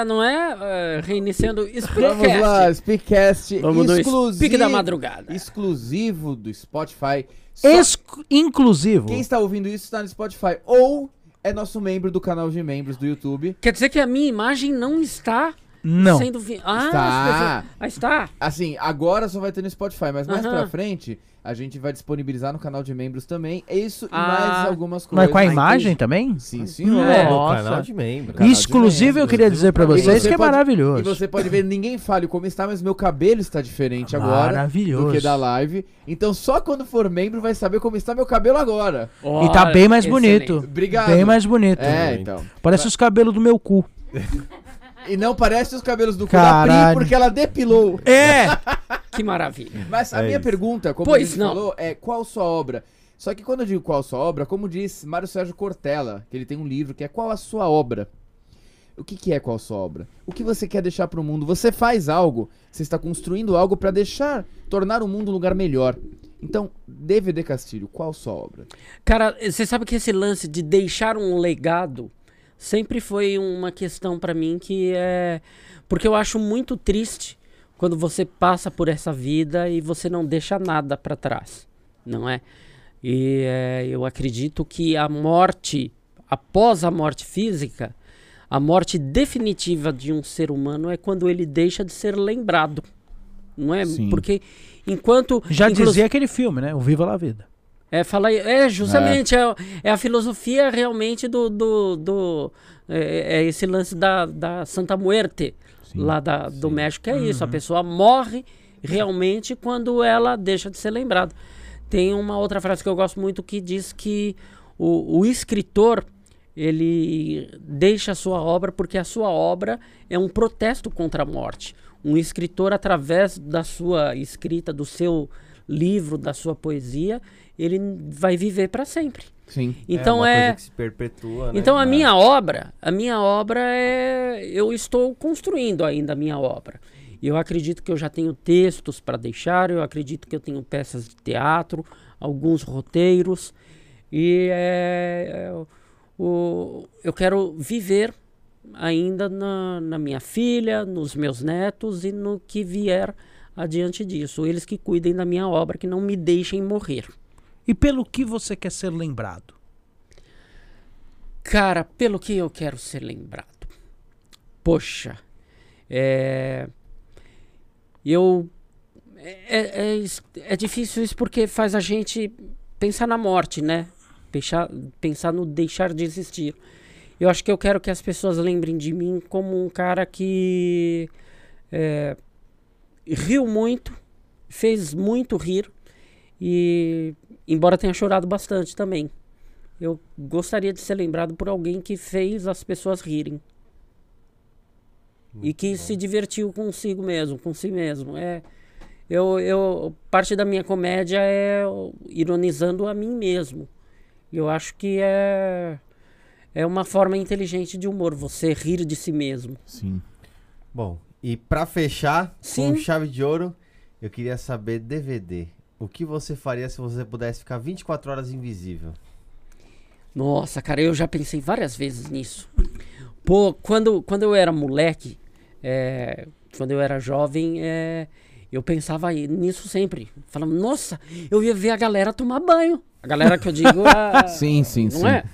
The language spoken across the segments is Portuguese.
galera, não é? Uh, reiniciando o Vamos lá, Speakcast Vamos do exclusivo, Speak da madrugada. exclusivo do Spotify. Exclu- inclusivo. quem está ouvindo isso está no Spotify ou é nosso membro do canal de membros do YouTube. Quer dizer que a minha imagem não está Não. sendo... Vi... Ah, Está. pessoas- Ah, está. Assim, agora só vai ter no Spotify, mas mais Aham. pra frente a gente vai disponibilizar no canal de membros também. É isso e Ah. mais algumas coisas. Mas com a imagem também? Sim, senhor. É. Nossa. canal de membro. Canal de Exclusivo eu membros, queria dizer pra E vocês você que é pode- maravilhoso. E você pode ver, ninguém fale como está, mas meu cabelo está diferente agora Maravilhoso. do que da live. Então só quando for membro vai saber como está meu cabelo agora. E tá bem mais Excelente. bonito. Obrigado. Bem mais bonito. É, então. Parece os cabelos do meu cu. E não parece os cabelos do cu da Caralho. Pri, porque ela depilou. É! Que maravilha. Mas a É minha isso. pergunta, como Pois não. falou, é qual sua obra? Só que quando eu digo qual sua obra, como diz Mário Sérgio Cortella, que ele tem um livro que é Qual a Sua Obra? O que, que é qual a sua obra? O que você quer deixar pro mundo? Você faz algo, você está construindo algo para deixar, tornar o mundo um lugar melhor. Então, DVD Castilho, qual a sua obra? Cara, você sabe que esse lance de deixar um legado sempre foi uma questão pra mim que é. Porque eu acho muito triste quando você passa por essa vida e você não deixa nada pra trás, não é? E é, eu acredito que a morte, após a morte física, a morte definitiva de um ser humano é quando ele deixa de ser lembrado, não é? Sim. Porque enquanto. Já dizia aquele filme, né? O Viva la Vida. É, fala aí. É, justamente. É, é a filosofia realmente do. do, do- é, é esse lance da, da Santa Muerte, lá da, do México. É isso. A pessoa morre realmente quando ela deixa de ser lembrada. Tem uma outra frase que eu gosto muito que diz que o, o escritor ele deixa a sua obra porque a sua obra é um protesto contra a morte. Um escritor, através da sua escrita, do seu livro, da sua poesia, ele vai viver para sempre. Sim. Então é, coisa que se perpetua, né? então a É. minha obra, a minha obra é, eu estou construindo ainda a minha obra. Eu acredito que eu já tenho textos para deixar, eu acredito que eu tenho peças de teatro, alguns roteiros e é, é, o, eu quero viver ainda na, na minha filha, nos meus netos e no que vier adiante disso. Eles que cuidem da minha obra, que não me deixem morrer. E pelo que você quer ser lembrado? Cara, pelo que eu quero ser lembrado. Poxa, é. Eu. É, é, is- é difícil isso porque faz a gente pensar na morte, né? Pensar, pensar no deixar de existir. Eu acho que eu quero que as pessoas lembrem de mim como um cara que. é, riu muito, fez muito rir e. Embora tenha chorado bastante também. Eu gostaria de ser lembrado por alguém que fez as pessoas rirem. e que se divertiu consigo mesmo, com si mesmo. É, eu, eu, parte da minha comédia é ironizando a mim mesmo. Eu acho que é, é uma forma inteligente de humor, você rir de si mesmo. Sim. Bom, e pra fechar, Sim. com chave de ouro, eu queria saber DVD. O que você faria se você pudesse ficar 24 horas invisível? Nossa, cara, eu já pensei várias vezes nisso. Pô, quando, quando eu era moleque, é, quando eu era jovem, é, eu pensava nisso sempre. Falava, nossa, eu ia ver a galera tomar banho. A galera que eu digo. A, Sim, sim, não sim. é?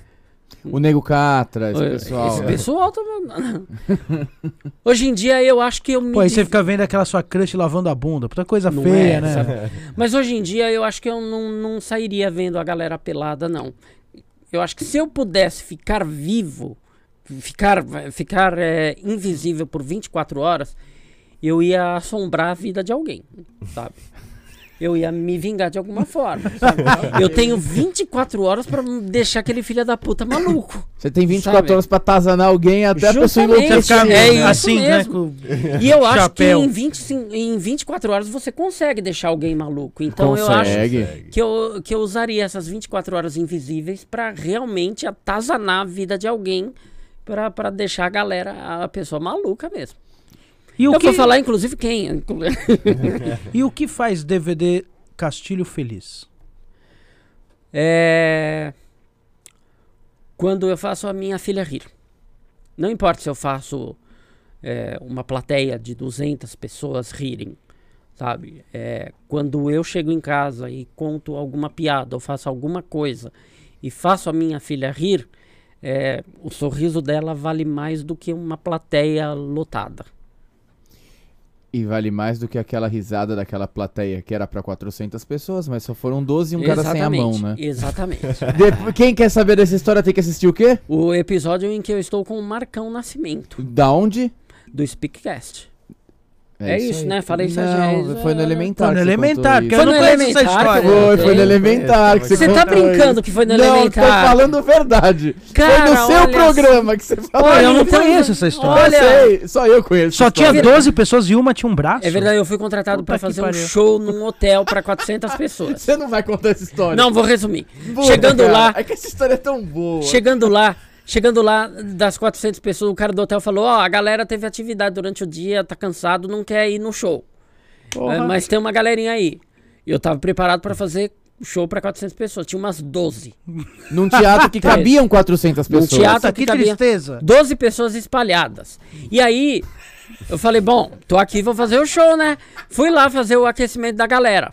O Nego Catra, esse pessoal. Esse pessoal também. Hoje em dia eu acho que eu me. Pô, aí você fica vendo aquela sua crush lavando a bunda. Puta coisa Não feia, é, né? sabe? Mas hoje em dia eu acho que eu não, não sairia vendo a galera pelada, não. Eu acho que se eu pudesse ficar vivo, ficar, ficar é, invisível por 24 horas, eu ia assombrar a vida de alguém, sabe? Eu ia me vingar de alguma forma. sabe? Eu tenho 24 horas pra deixar aquele filho da puta maluco. Você tem 24 Sabe? horas pra atazanar alguém até a pessoa Justamente. enlouquecer. Ficar É né? isso assim, né? mesmo. com- E eu acho que Chapéu. em, 25, em 24 horas você consegue deixar alguém maluco. Então eu acho Consegue. que eu, que eu usaria essas 24 horas invisíveis pra realmente atazanar a vida de alguém pra pra deixar a galera, a pessoa maluca mesmo. E o, eu que, vou falar, inclusive, quem? e o que faz DVD Castilho feliz? É... Quando eu faço a minha filha rir. Não importa se eu faço é, uma plateia de 200 pessoas rirem, sabe? É, quando eu chego em casa e conto alguma piada ou faço alguma coisa e faço a minha filha rir, é, o sorriso dela vale mais do que uma plateia lotada. E vale mais do que aquela risada daquela plateia que era pra 400 pessoas, mas só foram 12 e um cara sem a mão, né? Exatamente. De- Quem quer saber dessa história tem que assistir o quê? o episódio em que eu estou com o Marcão Nascimento, Da onde? do Speakcast. É isso, aí. né? Falei isso, Não, foi no É, elementar. Foi no elementar, contou que isso. eu não Foi no conheço essa elementar história. Foi, foi no Foi, elementar que você Você tá brincando isso. que foi no Não, tô elementar? falando verdade. Cara, foi no seu programa que você falou. Olha, eu não conheço essa história. Eu Olha, sei, só eu conheço. Só tinha história. 12 pessoas e uma tinha um braço. É verdade, eu fui contratado Puta pra fazer um show num hotel pra 400 pessoas. Você não vai contar essa história. Não, vou resumir. Boa, Chegando cara. lá, É que essa história é tão boa. chegando lá, chegando lá, das 400 pessoas, o cara do hotel falou: Ó, a galera teve atividade durante o dia, tá cansado, não quer ir no show. Porra. É, mas tem uma galerinha aí. E eu tava preparado pra fazer show pra 400 pessoas. Tinha umas 12. Num teatro que cabiam 400 Num pessoas. teatro- Puta, que que cabia- tristeza. 12 pessoas espalhadas. E aí, eu falei, bom, tô aqui, vou fazer o show, né? Fui lá fazer o aquecimento da galera.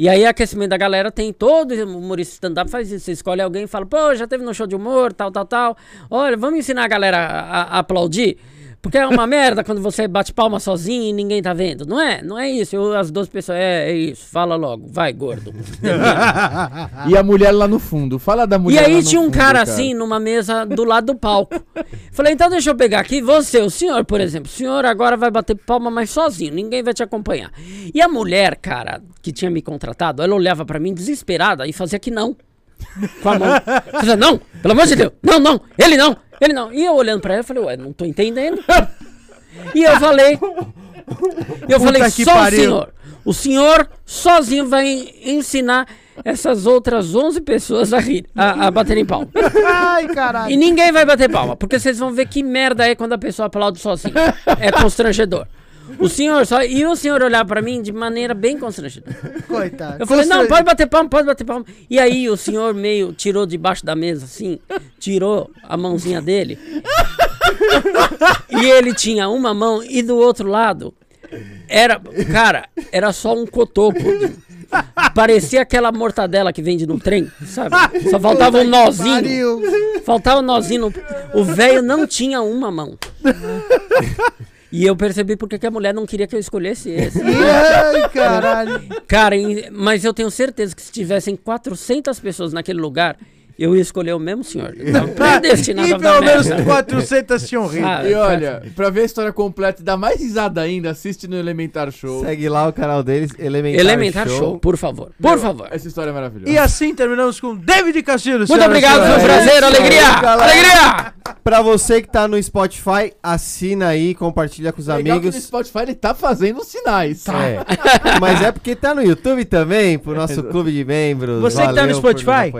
E aí, aquecimento da galera tem todo humorista stand-up faz isso. Você escolhe alguém e fala, pô, já teve no show de humor, tal, tal, tal. Olha, vamos ensinar a galera a, a aplaudir. Porque é uma merda quando você bate palma sozinho e ninguém tá vendo. Não é? Não é isso. Eu, as 12 pessoas, é, é isso. Fala logo. Vai, gordo. E a mulher lá no fundo. Fala da E mulher lá aí tinha um fundo, cara, assim, numa mesa do lado do palco. Falei, então deixa eu pegar aqui. Você, o senhor, por exemplo. O senhor agora vai bater palma, mas sozinho. Ninguém vai te acompanhar. E a mulher, cara, que tinha me contratado, ela olhava pra mim desesperada e fazia que não. Com a mão. Fazia, não, pelo amor de Deus. Não, não, ele não, ele não. E eu olhando pra ela, eu falei, ué, não tô entendendo. E eu falei, eu falei, que só pariu. o senhor. O senhor sozinho vai ensinar essas outras 11 pessoas a rir, a, a baterem palma. Ai, caralho. E ninguém vai bater palma, porque vocês vão ver que merda é quando a pessoa aplaude sozinha. É constrangedor. O senhor só. E o senhor olhar pra mim de maneira bem constrangedora. Coitado. Eu falei, não, pode bater palma, pode bater palma. E aí o senhor meio tirou debaixo da mesa, assim, tirou a mãozinha dele. e ele tinha uma mão e do outro lado era, cara, era só um cotoco. Parecia aquela mortadela que vende no trem, sabe? Só faltava um nozinho. Faltava um nozinho. no- O velho não tinha uma mão. E eu percebi porque que a mulher não queria que eu escolhesse esse. Ai, caralho. Cara, mas eu tenho certeza que se tivessem 400 pessoas naquele lugar, eu ia escolher o mesmo senhor. Predestinado E pelo menos merda. 400 tinham rido. Ah, E olha, pra ver a história completa e dar mais risada ainda, assiste no Elementar Show. Segue lá o canal deles, Elementar, Elementar show. show. por favor. Por favor. Essa história é maravilhosa. E assim terminamos com David Castilho. Muito obrigado, foi um prazer, alegria! galera. Alegria! Pra você que tá no Spotify, assina aí, compartilha com os Legal que amigos. no Spotify ele tá fazendo sinais. É. Mas é porque tá no YouTube também, pro nosso clube de membros. Você que tá no Valeu por nos Spotify?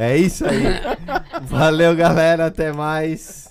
É isso aí. Valeu, galera. Até mais.